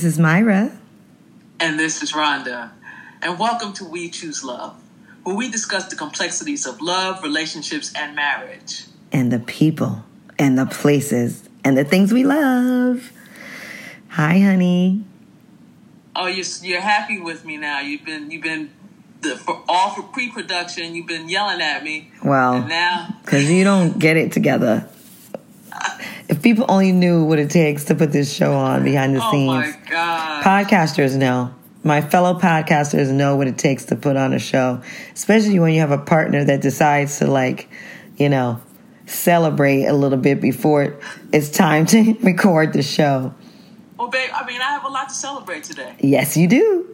This is Myra. And this is Rhonda. And welcome to We Choose Love, where we discuss the complexities of love, relationships, and marriage. And the people, and the places, and the things we love. Hi, honey. Oh, you're, you're happy with me now. You've been you've been the, for all for pre-production. You've been yelling at me. Well, now because you don't get it together. If people only knew what it takes to put this show on behind the oh scenes, my god, podcasters know. My fellow podcasters know what it takes to put on a show, especially when you have a partner that decides to like, you know, celebrate a little bit before it's time to record the show. Well, babe, I mean, I have a lot to celebrate today. Yes, you do.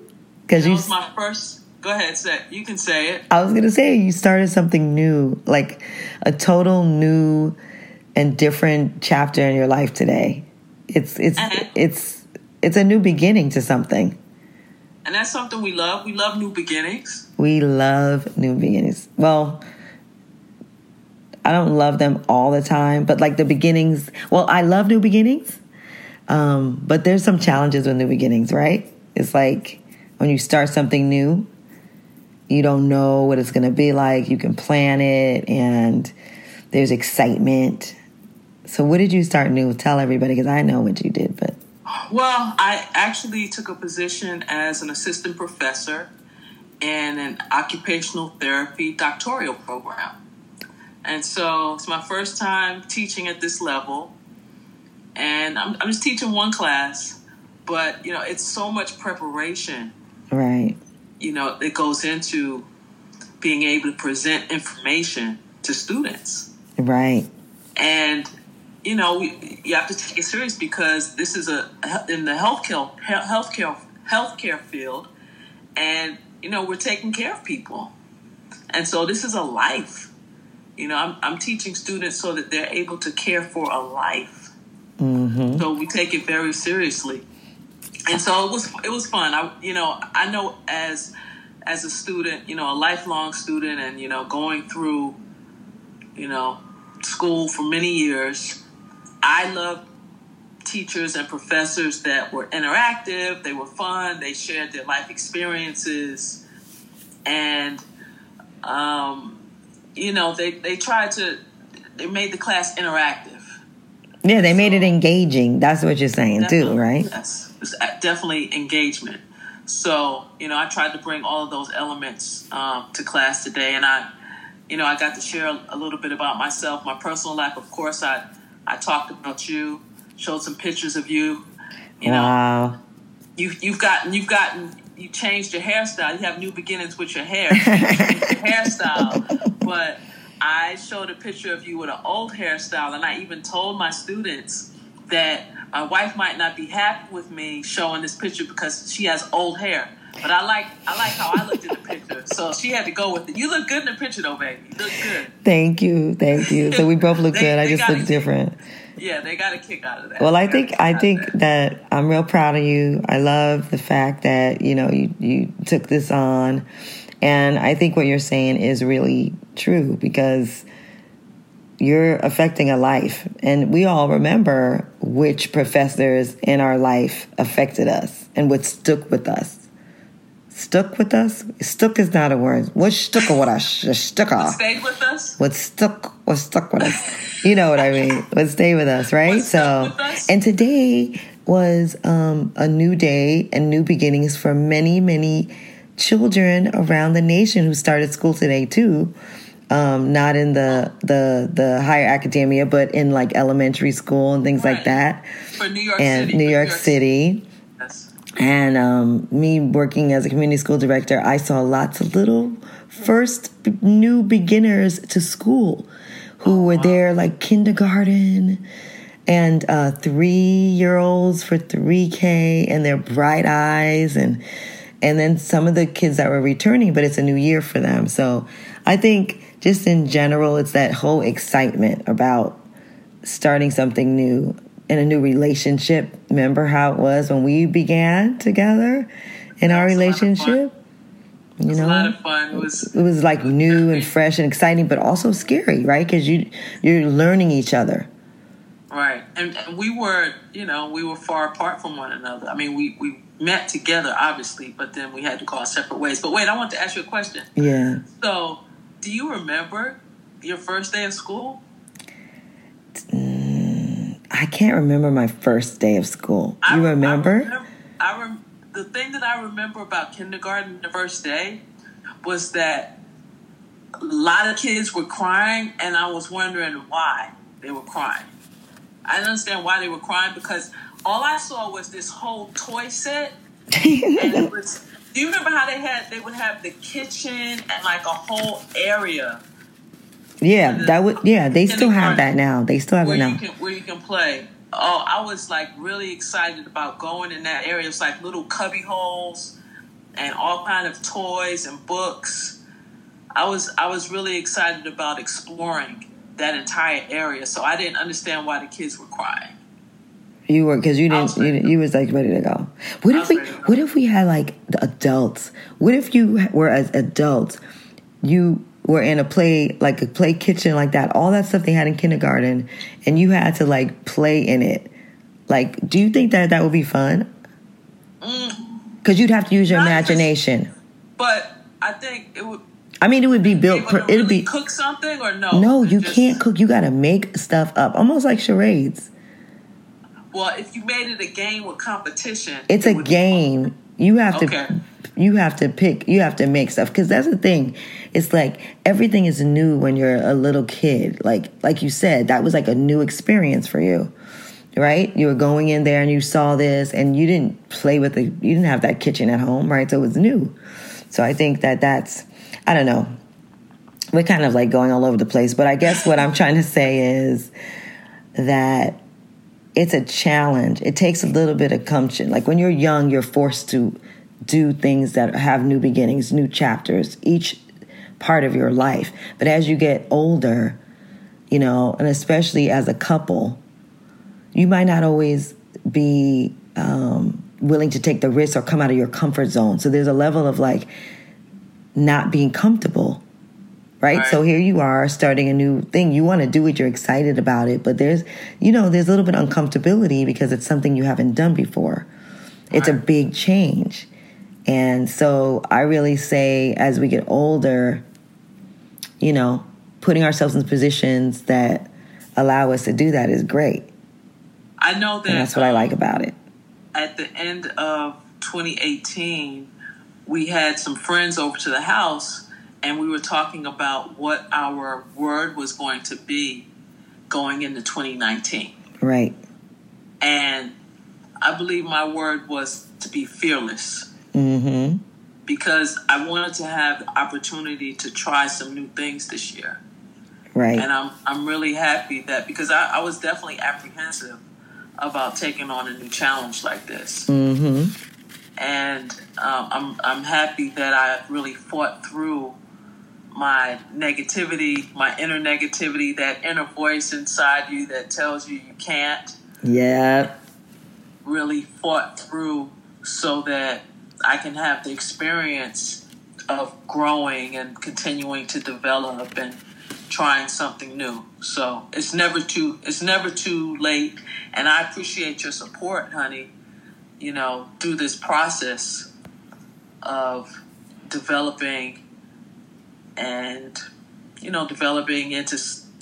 Because you, was my first. Go ahead, say you can say it. I was gonna say you started something new, like a total new and different chapter in your life today. It's it's Uh-huh. it's it's a new beginning to something. And that's something we love. We love new beginnings. We love new beginnings. Well, I don't love them all the time, but like the beginnings. Well, I love new beginnings, um, but there's some challenges with new beginnings, right? It's like when you start something new, you don't know what it's going to be like. You can plan it, and there's excitement. So, what did you start new? Tell everybody because I know what you did, but Well, I actually took a position as an assistant professor in an occupational therapy doctoral program. And so it's my first time teaching at this level. And I'm, I'm just teaching one class, but you know, it's so much preparation, right, you know, it goes into being able to present information to students. right, and you know we, you have to take it serious because this is a in the healthcare healthcare healthcare field, and you know we're taking care of people, and so this is a life. You know, I'm I'm teaching students so that they're able to care for a life. hmm So we take it very seriously, and so it was it was fun. I you know I know as as a student, you know, a lifelong student, and you know going through, you know, school for many years. I loved teachers and professors that were interactive. They were fun. They shared their life experiences, and um, you know they they tried to they made the class interactive. Yeah, they made it engaging. That's what you're saying too, right? Yes, it's definitely engagement. So you know, I tried to bring all of those elements um, to class today, and I, you know, I got to share a, a little bit about myself, my personal life. Of course, I I talked about you, showed some pictures of you. You know, wow. you you've gotten you've gotten you changed your hairstyle. You have new beginnings with your hair, your hairstyle. But I showed a picture of you with an old hairstyle, and I even told my students that my wife might not be happy with me showing this picture because she has old hair. But I like I like how I looked in the picture, so she had to go with it. You look good in the picture, though, baby. You look good. Thank you, thank you. So we both look They- good. I just look different. Yeah, they got a kick out of that. Well, I They got a think I think that. that I'm real proud of you. I love the fact that you know you you took this on, and I think what you're saying is really true because you're affecting a life, and we all remember which professors in our life affected us and what stuck with us. Stuck with us. Stuck is not a word. What stuck with us? Stuck off stayed with us. what stuck what stuck with us. You know what I mean? What stay with us, right? What so with us? and today was um, a new day and new beginnings for many, many children around the nation who started school today too. Um, not in the the the higher academia, but in like elementary school and things like that. For New York And City. New for York City. Yes. And um, me working as a community school director, I saw lots of little first b- new beginners to school who were there like kindergarten and uh, three year olds for 3K and their bright eyes and and then some of the kids that were returning, but it's a new year for them. So I think just in general, it's that whole excitement about starting something new in a new relationship. Remember how it was when we began together in our It was a lot of relationship? You It was know, a lot of fun. It was it was like new and fresh and exciting, but also scary, right? Because you you're learning each other. Right, and, and we were, you know, we were far apart from one another. I mean, we we met together, obviously, but then we had to go our separate ways. But wait, I want to ask you a question. Yeah. So, do you remember your first day of school? Mm, I can't remember my first day of school. I- You remember? I remember, I rem- the thing that I remember about kindergarten, the first day, was that a lot of kids were crying, and I was wondering why they were crying. I didn't understand why they were crying because all I saw was this whole toy set, and it was. Do you remember how they had? They would have the kitchen and like a whole area yeah, that would. Yeah, they still have that now. They still have where it now. you can where you can play. Oh, I was like really excited about going in that area. It's like little cubby holes and all kind of toys and books. I was I was really excited about exploring that entire area. So I didn't understand why the kids were crying. You were because you didn't. You, ready to didn't- you was like ready to go. What if we? ready to go. What if we had like the adults? What if you were as adults? You were in a play like a play kitchen like that. All that stuff they had in kindergarten, and you had to like play in it. Like, do you think that that would be fun? Because you'd have to use your Mm. Not just- imagination. But I think it would. I mean, it would be built. Per, it'd really be cook something or no? no. You Just- can't cook. You got to make stuff up, almost like charades. Well, if you made it a game with competition, It's it a game. You have to Okay. You have to pick you have to make stuff because that's the thing. It's like everything is new when you're a little kid. Like like you said, that was like a new experience for you. Right? You were going in there and you saw this and you didn't play with the you didn't have that kitchen at home, right? So it was new. So I think that that's I don't know. We're kind of like going all over the place, but I guess what I'm trying to say is that it's a challenge. It takes a little bit of gumption. Like when you're young, you're forced to do things that have new beginnings, new chapters, each part of your life. But as you get older, you know, and especially as a couple, you might not always be um, willing to take the risk or come out of your comfort zone. So there's a level of like not being comfortable right? Right. So here you are starting a new thing. You want to do it, you're excited about it, but there's, you know, there's a little bit of uncomfortability because it's something you haven't done before. It's a big change. And so I really say as we get older, you know, putting ourselves in positions that allow us to do that is great. I know that And that's what I um, like about it. at the end of 2018, we had some friends over to the house and we were talking about what our word was going to be going into 2019. Right. And I believe my word was to be fearless Mm-hmm. because I wanted to have the opportunity to try some new things this year. Right. And I'm, I'm really happy that because I, I was definitely apprehensive about taking on a new challenge like this. Mm-hmm. and um, I'm I'm happy that I really fought through my negativity, my inner negativity, that inner voice inside you that tells you you can't. Yeah. Really fought through so that I can have the experience of growing and continuing to develop and trying something new. So it's never too it's never too late, and I appreciate your support, honey. You know, through this process of developing and you know developing into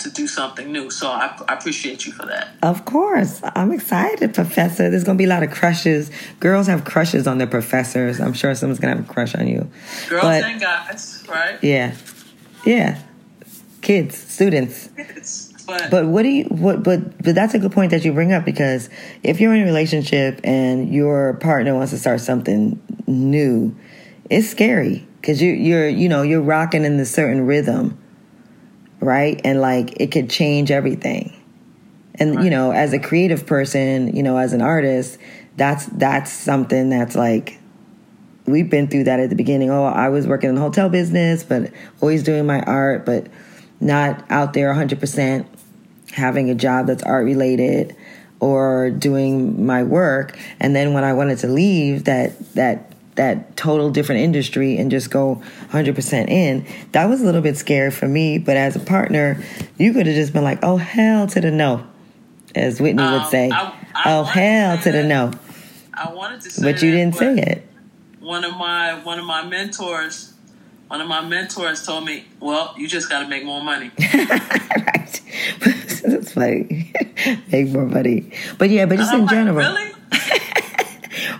to do something new. So I, I appreciate you for that. Of course. I'm excited, Professor. There's going to be a lot of crushes. Girls have crushes on their professors. I'm sure someone's going to have a crush on you. Girls But- and guys, right? Yeah. Yeah. Kids, students. It's, but, But what do you what but but that's a good point that you bring up because if you're in a relationship and your partner wants to start something new, it's scary cuz you you're you know, you're rocking in this certain rhythm, right? And like it could change everything. And you know, as a creative person, you know, as an artist, that's that's something that's like we've been through that at the beginning. Oh, I was working in the hotel business, but always doing my art, but not out there 100% having a job that's art related or doing my work. And then when I wanted to leave that that that total different industry and just go 100% in, that was a little bit scary for me, but as a partner, you could have just been like, "Oh, hell to the no." as Whitney Um, would say. I- I oh wanted to hell to the no! I wanted to say But you didn't say it. One of my one of my mentors, one of my mentors told me, "Well, you just got to make more money." right. That's funny. Make more money. But yeah, but just I'm in like, general. really?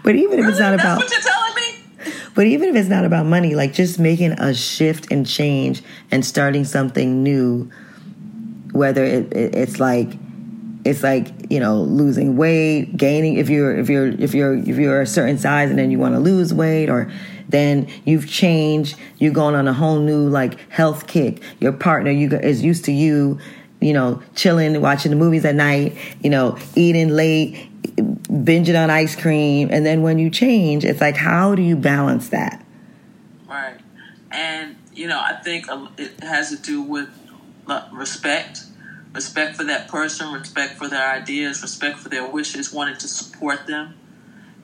But even if it's not That's about what you're telling me? But even if it's not about money, like just making a shift and change and starting something new, whether it, it, it's like it's like you know losing weight, gaining if you're if you're if you're if you're a certain size and then you want to lose weight, or then you've changed, you're going on a whole new like health kick. Your partner you is used to you, you know, chilling, watching the movies at night, you know, eating late, binging on ice cream, and then when you change, it's like how do you balance that? Right. And, you know, I think it has to do with respect respect for that person, respect for their ideas, respect for their wishes, wanting to support them.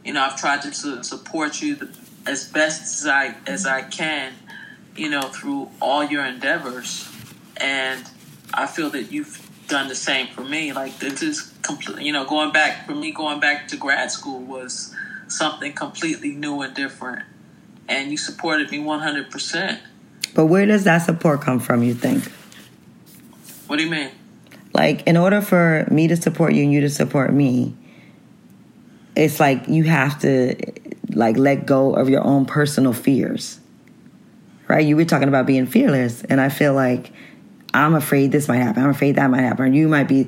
You know, I've tried to support you as best as I, as I can, you know, through all your endeavors. And I feel that you've done the same for me. Like, this is complete, you know, going back, for me, going back to grad school was something completely new and different and you supported me 100%. But where does that support come from, you think? What do you mean? Like, in order for me to support you and you to support me, it's like you have to like let go of your own personal fears. Right? You were talking about being fearless, and I feel like I'm afraid this might happen. I'm afraid that might happen. Or you might be,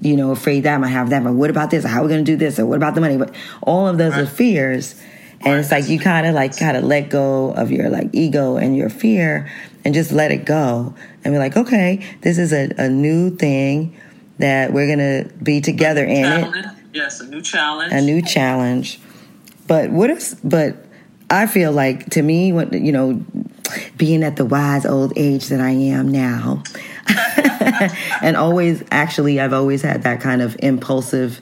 you know, afraid that might happen. That, but what about this? How are we going to do this? Or what about the money? But all of those are fears, and it's like you kind of like kind of let go of your like ego and your fear, and just let it go, and be like, okay, this is a, a new thing that we're gonna be together in it Yes, a new challenge. a new challenge. But what if? But I feel like to me, what you know, being at the wise old age that I am now, and always actually, I've always had that kind of impulsive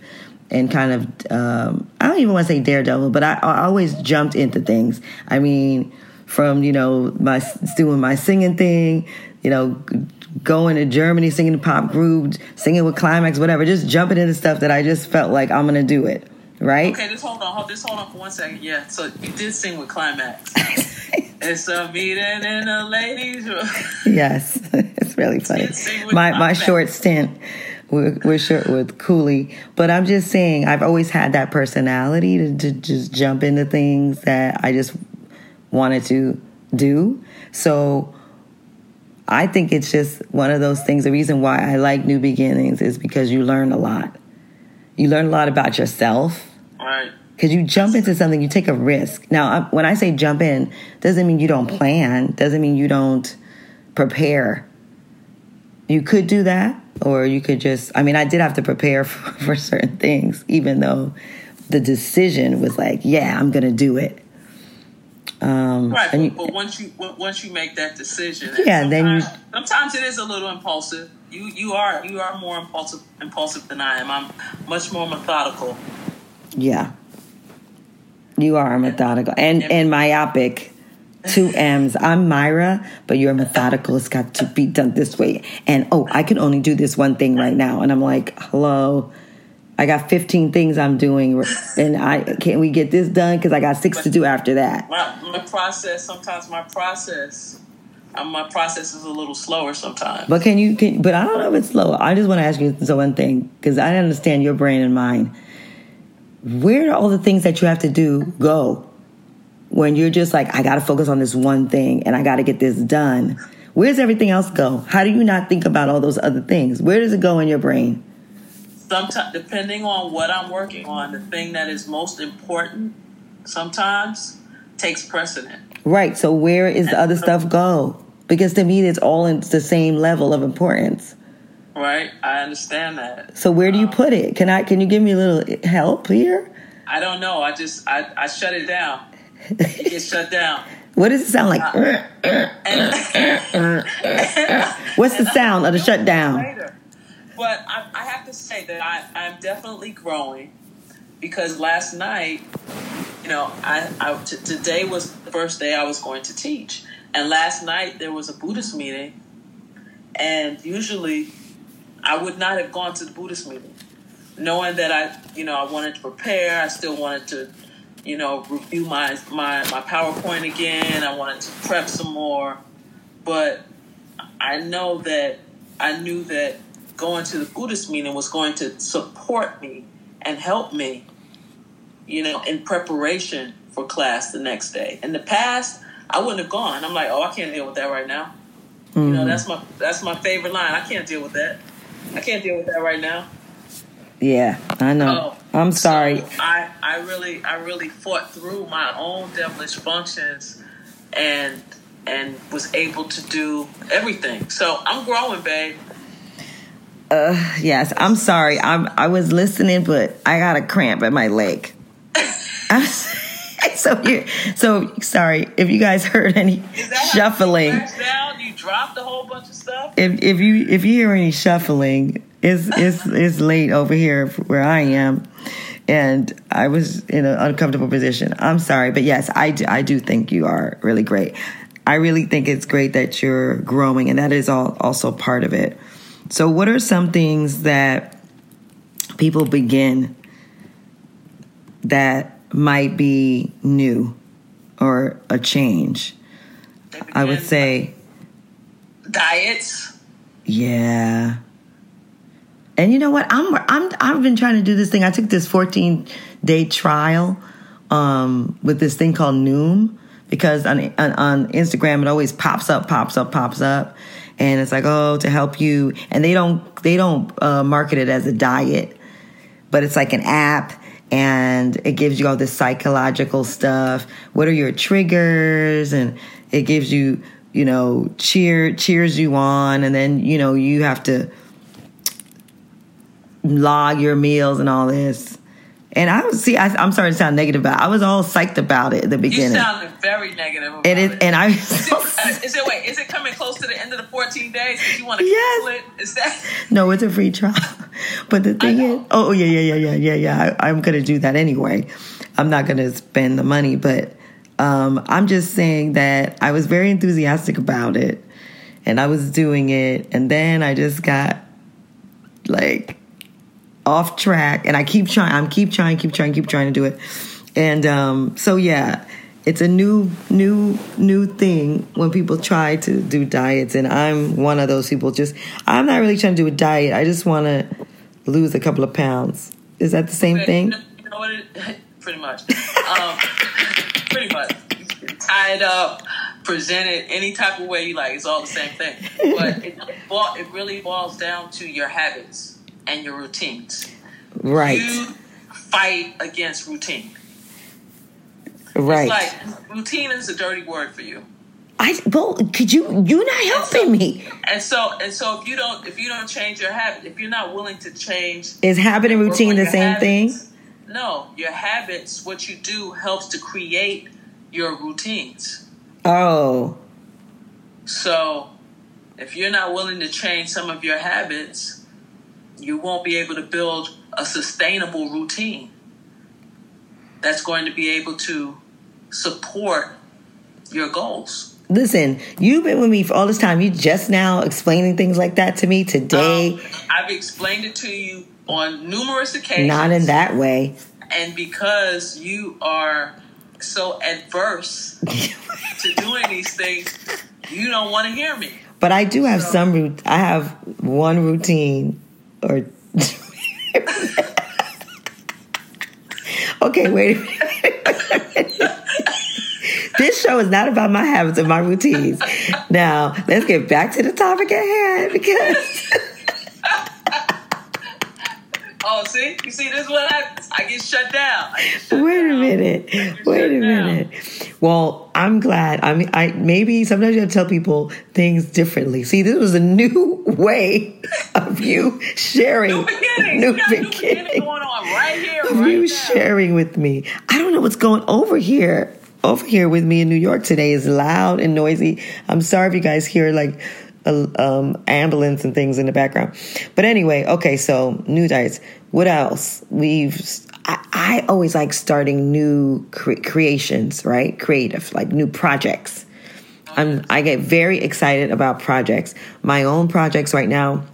and kind of um, I don't even want to say daredevil, but I, I always jumped into things. I mean, from you know my doing my singing thing, you know. Going to Germany, singing the pop group, singing with Klymaxx, whatever, just jumping into stuff that I just felt like I'm gonna do it, right? okay, just hold on. Hold, just hold on for one second. Yeah, so you did sing with Klymaxx. it's a meeting in the ladies' room. Yes, it's really funny. My my short stint with, with short with Cooley, but I'm just saying I've always had that personality to, to just jump into things that I just wanted to do. So I think it's just one of those things. The reason why I like new beginnings is because you learn a lot. You learn a lot about yourself right. Because you jump into something, you take a risk. Now, when I say jump in, doesn't mean you don't plan, doesn't mean you don't prepare. You could do that, or you could just, I mean, I did have to prepare for, for certain things, even though the decision was like, yeah, I'm going to do it. Um, Right, you- but once you once you make that decision, Yeah, then you- sometimes, sometimes it is a little impulsive. You you are you are more impulsive impulsive than I am. I'm much more methodical. yeah, you are methodical and, and myopic. Two M's. I'm Myra, but you're methodical. It's got to be done this way. And oh, I can only do this one thing right now. And I'm like, hello, I got 15 things I'm doing, and I can we get this done because I got six to do after that. My my process sometimes my process, um, my process is a little slower sometimes. But can you? Can, but I don't know if it's slow. I just want to ask you so one thing because I understand your brain and mine. Where do all the things that you have to do go when you're just like, I got to focus on this one thing and I got to get this done? Where's everything else go? How do you not think about all those other things? Where does it go in your brain? sometimes depending on what I'm working on, the thing that is most important sometimes takes precedent. Right. So where is the other stuff go? Because to me, it's all in the same level of importance. Right? I understand that. So where do you um, put it? Can I? Can you give me a little help here? I don't know. I just I, I shut it down. It gets shut down. What does it sound like? Uh, uh, and What's the sound of the shutdown? later. But I, I have to say that I, I'm definitely growing because last night, you know, I, I t- today was the first day I was going to teach, and last night there was a Buddhist meeting, and usually I would not have gone to the Buddhist meeting, knowing that I, you know, I wanted to prepare. I still wanted to, you know, review my my my PowerPoint again. I wanted to prep some more, but I know that I knew that going to the Buddhist meeting was going to support me and help me, you know, in preparation for class the next day. In the past, I wouldn't have gone. I'm like, oh, I can't deal with that right now. Mm-hmm. You know, mm-hmm. that's my that's my favorite line. I can't deal with that. I can't deal with that right now. Yeah, I know. Oh, I'm sorry. So I I really I really fought through my own devilish functions and and was able to do everything. So I'm growing, babe. Uh, yes, I'm sorry. I'm I was listening, but I got a cramp in my leg. so you so sorry if you guys heard any shuffling. Dropped a whole bunch of stuff. If if you if you hear any shuffling, it's it's it's late over here where I am, and I was in an uncomfortable position. I'm sorry, but yes, I do, I do think you are really great. I really think it's great that you're growing, and that is all also part of it. So, what are some things that people begin that might be new or a change? I would say diets. Yeah. And you know what? I'm I'm I've been trying to do this thing. I took this 14 day trial um, with this thing called Noom because on, on on Instagram it always pops up, pops up, pops up and it's like oh to help you and they don't they don't uh, market it as a diet but it's like an app and it gives you all this psychological stuff what are your triggers and it gives you you know cheer cheers you on and then you know you have to log your meals and all this and I was see. I, am starting to sound negative, I was all psyched about it at the beginning. You sounded very negative. About it is, it. and I. Is it, uh, it wait? Is it coming close to the end of the 14 days? you want to yes. cancel it? Is that? No, it's a free trial. But the thing is, oh yeah, yeah, yeah, yeah, yeah, yeah. I, I'm gonna do that anyway. I'm not gonna spend the money, but um, I'm just saying that I was very enthusiastic about it, and I was doing it, and then I just got like off track and I keep trying, I'm keep trying, keep trying, keep trying to do it. And um, so yeah, it's a new, new, new thing when people try to do diets, and I'm one of those people. Just I'm not really trying to do a diet. I just want to lose a couple of pounds. Is that the same thing? You know what? It, pretty much. Um, pretty much. Tie it up, present it any type of way you like. It's all the same thing. But it, it really boils down to your habits and your routines. Right. You fight against routine. Right. It's like routine is a dirty word for you. I well, could you you're not helping so, me. And so and so if you don't if you don't change your habit, if you're not willing to change Is habit and routine the same habits, thing? No, your habits, what you do helps to create your routines. Oh. So if you're not willing to change some of your habits, you won't be able to build a sustainable routine that's going to be able to support your goals. Listen, you've been with me for all this time. You just now explaining things like that to me today. Um, I've explained it to you on numerous occasions. Not in that way. And because you are so adverse to doing these things, you don't want to hear me. But I do have so, some. I have one routine or okay, wait. A minute. this show is not about my habits and my routines. Now, let's get back to the topic at hand because Oh, see, you see, this is what happens. I get shut down. Get shut Wait down. a minute. Wait a minute. Well, I'm glad. I mean, I maybe sometimes you have to tell people things differently. See, this was a new way of you sharing. new beginning. New, beginning. new beginning going on right here. Of right you now. sharing with me. I don't know what's going over here. Over here with me in New York today is loud and noisy. I'm sorry if you guys hear like um, ambulance and things in the background. But anyway, okay, so new diets. What else? We've I, I always like starting new cre- creations, right? Creative, like new projects. I'm I get very excited about projects. My own projects right now.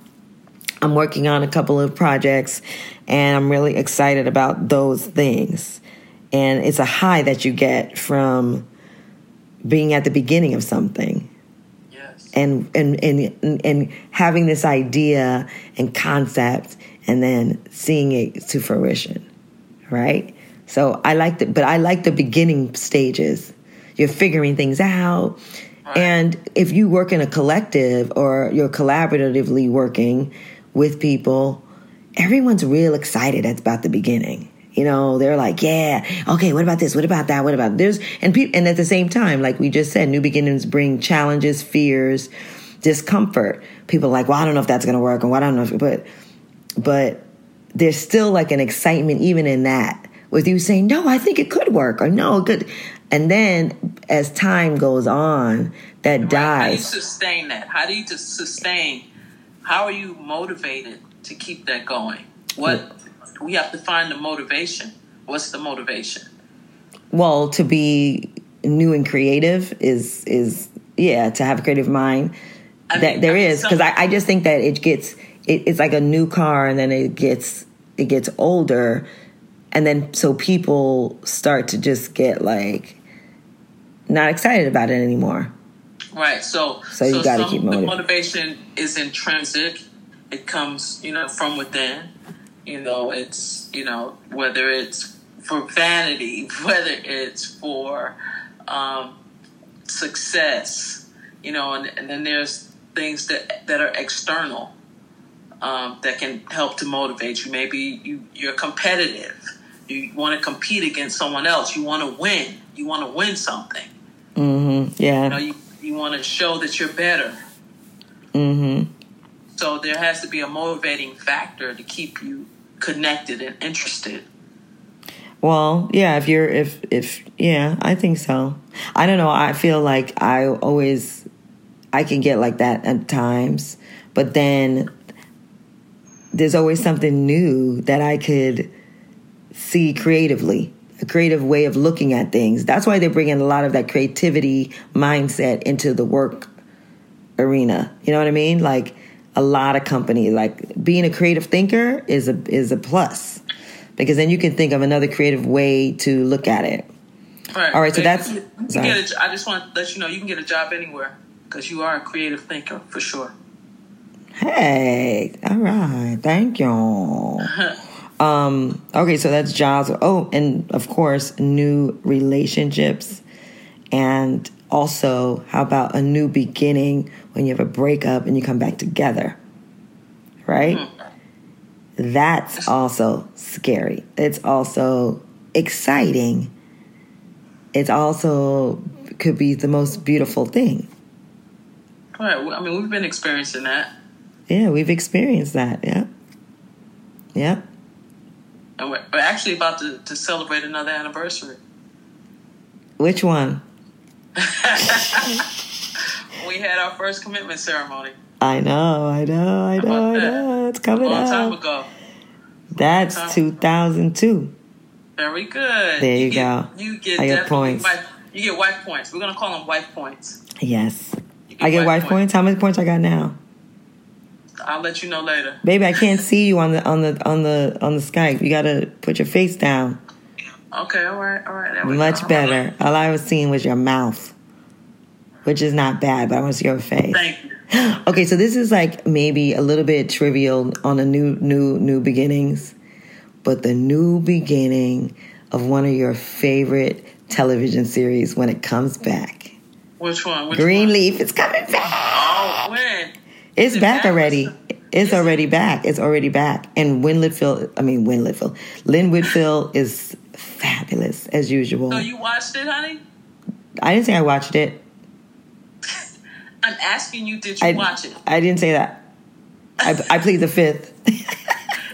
I'm working on a couple of projects And I'm really excited about those things. And it's a high that you get from being at the beginning of something. And, and and and having this idea and concept and then seeing it to fruition right? So i like the but i like the beginning stages. You're figuring things out. And if you work in a collective or you're collaboratively working with people everyone's real excited about the beginning you know they're like yeah okay what about this what about that what about this and people and at the same time like we just said new beginnings bring challenges fears discomfort people are like well i don't know if that's going to work and what i don't know if, but but there's still like an excitement even in that with you saying no i think it could work or no it could and then as time goes on that Right. How do you sustain that? How do you sustain? How are you motivated to keep that going? What we have to find the motivation. What's the motivation? well to be new and creative is is yeah to have a creative mind I that mean, there I mean, is because I, I just think that it gets it, it's like a new car and then it gets it gets older and then so people start to just get like not excited about it anymore Right. So, So you gotta some- keep the motivation is intrinsic. It comes, you know, from within. You know, it's you know whether it's for vanity, whether it's for um, success. You know, and, and then there's things that that are external um, that can help to motivate you. Maybe you you're competitive. You want to compete against someone else. You want to win. You want to win something. hmm yeah You know, you, you want to show that you're better. Mm-hmm. So there has to be a motivating factor to keep you connected and interested. Well, yeah, if you're if if yeah, I think so. I don't know. I feel like I always I can get like that at times, but then there's always something new that I could see creatively, a creative way of looking at things. That's why they're bringing a lot of that creativity mindset into the work arena. You know what I mean? Like a lot of companies, like being a creative thinker is a is a plus because then you can think of another creative way to look at it. Right. All right, so that's- you can sorry. get a, I just want to let you know you can get a job anywhere because you are a creative thinker for sure. Hey, all right, thank you. Um, okay, so that's jobs. Oh, and of course, new relationships, and also, how about a new beginning when you have a breakup and you come back together, right? Mm-hmm. That's also scary. It's also exciting. It's also could be the most beautiful thing. Right. I mean, we've been experiencing that, Yeah, we've experienced that. Yeah. Yeah. and we're, we're actually about to, to celebrate another anniversary. Which one? We had our first commitment ceremony I know, I know, I know, I know. It's a coming long time ago. That's time. 2002. Very good. There you get, go. You get I get points. Wife, you get wife points. We're gonna call them wife points. Yes. I get wife points. How many points I got now? I'll let you know later. Baby, I can't see you on the on the on the on the Skype. You gotta put your face down. Okay, all right, all right. Much go. better. All I was seeing was your mouth. Which is not bad, but I want to see your face. Thank you. Okay, so this is like maybe a little bit trivial on a new new new beginnings, but the new beginning of one of your favorite television series when it comes back. Which one? Which Greenleaf is coming back. Oh, when? It's it back already. It's Is it? already back. It's already back. And Win Whitfield, I mean Win Whitfield, Lynn Whitfield is fabulous as usual. So you watched it, honey? I didn't say I watched it. I'm asking you, did you I, watch it? I didn't say that. I, I plead the fifth.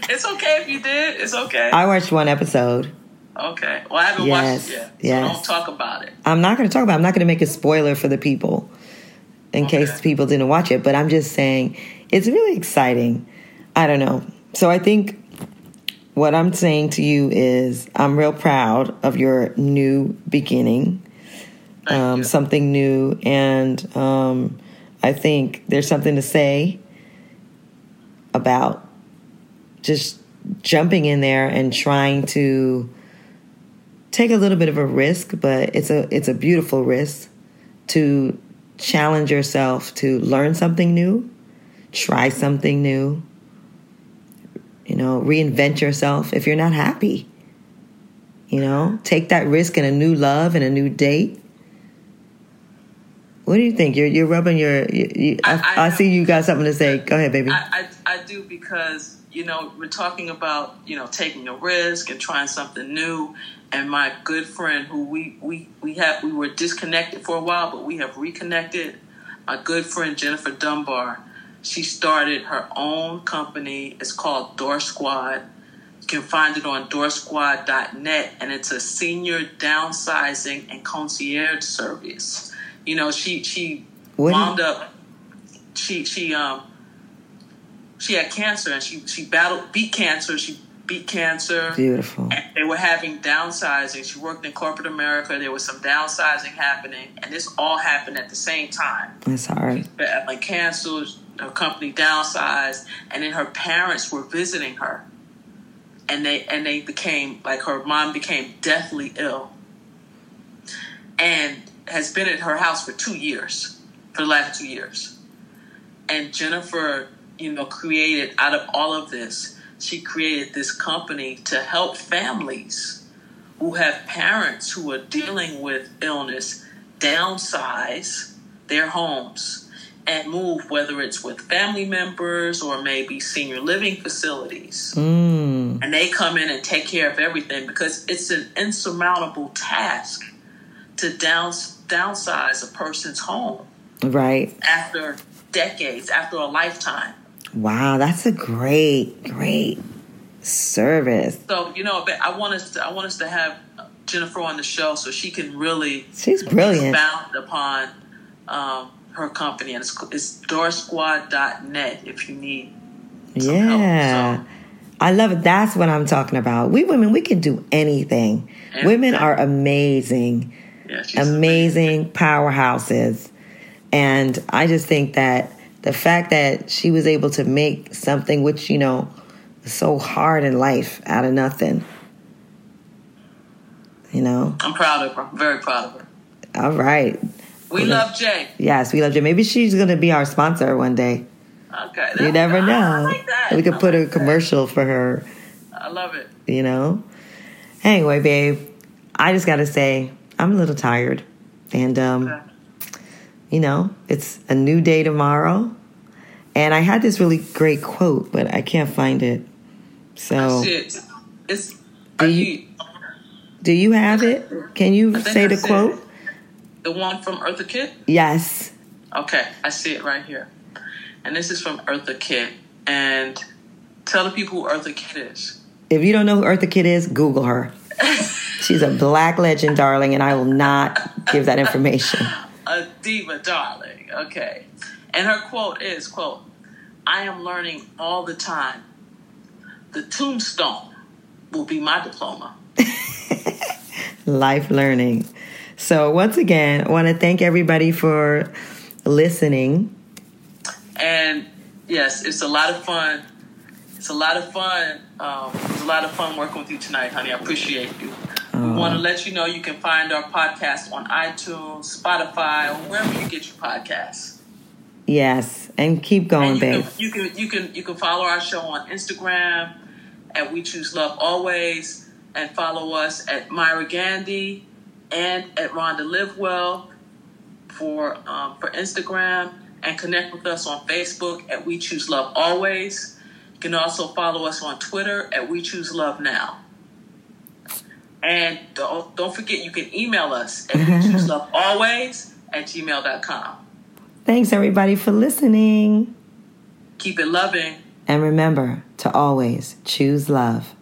It's okay if you did. It's okay. I watched one episode. okay. Well, I haven't Yes, watched it yet. So yes. don't talk about it. I'm not going to talk about. It. I'm not going to make a spoiler for the people, in Okay. case people didn't watch it. But I'm just saying it's really exciting. I don't know. So I think what I'm saying to you is I'm real proud of your new beginning, um, something new, and um, I think there's something to say about just jumping in there and trying to take a little bit of a risk, but it's a it's a beautiful risk to challenge yourself to learn something new, try something new, you know, reinvent yourself if you're not happy. You know, take that risk in a new love and a new date. What do you think? You're you're rubbing your. You, you, I, I, I, see you got something to say. Go ahead, baby. I, I, I do because you know we're talking about you know taking a risk and trying something new. And my good friend, who we we we have we were disconnected for a while, but we have reconnected. My good friend Jennifer Dunbar, she started her own company. It's called Door Squad you can find it on doorsquad.net, and it's a senior downsizing and concierge service. You know, she she what wound up. She she um she had cancer and she she battled beat cancer. She beat cancer. Beautiful. And they were having downsizing. She worked in corporate America. There was some downsizing happening, and this all happened at the same time. That's hard. Like cancer, her company downsized, and then her parents were visiting her and they and they became like her mom became deathly ill and has been at her house for two years for the last two years and jennifer you know created out of all of this she created this company to help families who have parents who are dealing with illness downsize their homes and move, whether it's with family members or maybe senior living facilities. Mm. And they come in and take care of everything because it's an insurmountable task to down, downsize a person's home. Right. After decades, after a lifetime. Wow, that's a great, great service. So you know, I want us to I want us to have Jennifer on the show so she can really she's brilliant expound upon um, her company, and it's, it's doorsquad.net if you need yeah. So, I love it. That's what I'm talking about. We women, we can do anything. anything. Women are amazing, yeah, amazing, amazing powerhouses. And I just think that the fact that she was able to make something which, you know, is so hard in life out of nothing. You know? I'm proud of her. I'm very proud of her. All right. We love Jay. Yes, we love Jay. Maybe she's going to be our sponsor one day. Okay. You never know. Like we could I put a commercial that. for her. I love it. You know? Anyway, babe, I just got to say, I'm a little tired. And, um, okay. you know, it's a new day tomorrow. And I had this really great quote, but I can't find it. So. It. It's. Do you, do you have it? Can you say the quote? It. The one from Eartha Kitt? Yes. Okay, I see it right here. And this is from Eartha Kitt. And tell the people who Eartha Kitt is. If you don't know who Eartha Kitt is, Google her. She's a black legend, darling, and I will not give that information. a diva, darling. Okay. And her quote is, quote, I am learning all the time. The tombstone will be my diploma. Life learning. So, once again, I want to thank everybody for listening. And yes, it's a lot of fun. It's a lot of fun. Um, it's a lot of fun working with you tonight, honey. I appreciate you. We want to let you know you can find our podcast on iTunes, Spotify, or wherever you get your podcasts. Yes, and keep going, and you babe. Can, you can you can you can follow our show on Instagram at We Choose Love Always, and follow us at Myra Gandhi and at Rhonda Livewell for um, for Instagram, and connect with us on Facebook at We Choose Love Always. You can also follow us on Twitter at We Choose Love Now. And don't, don't forget, you can email us at We Choose Love Always at gmail.com. Thanks, everybody, for listening. Keep it loving. And remember to always choose love.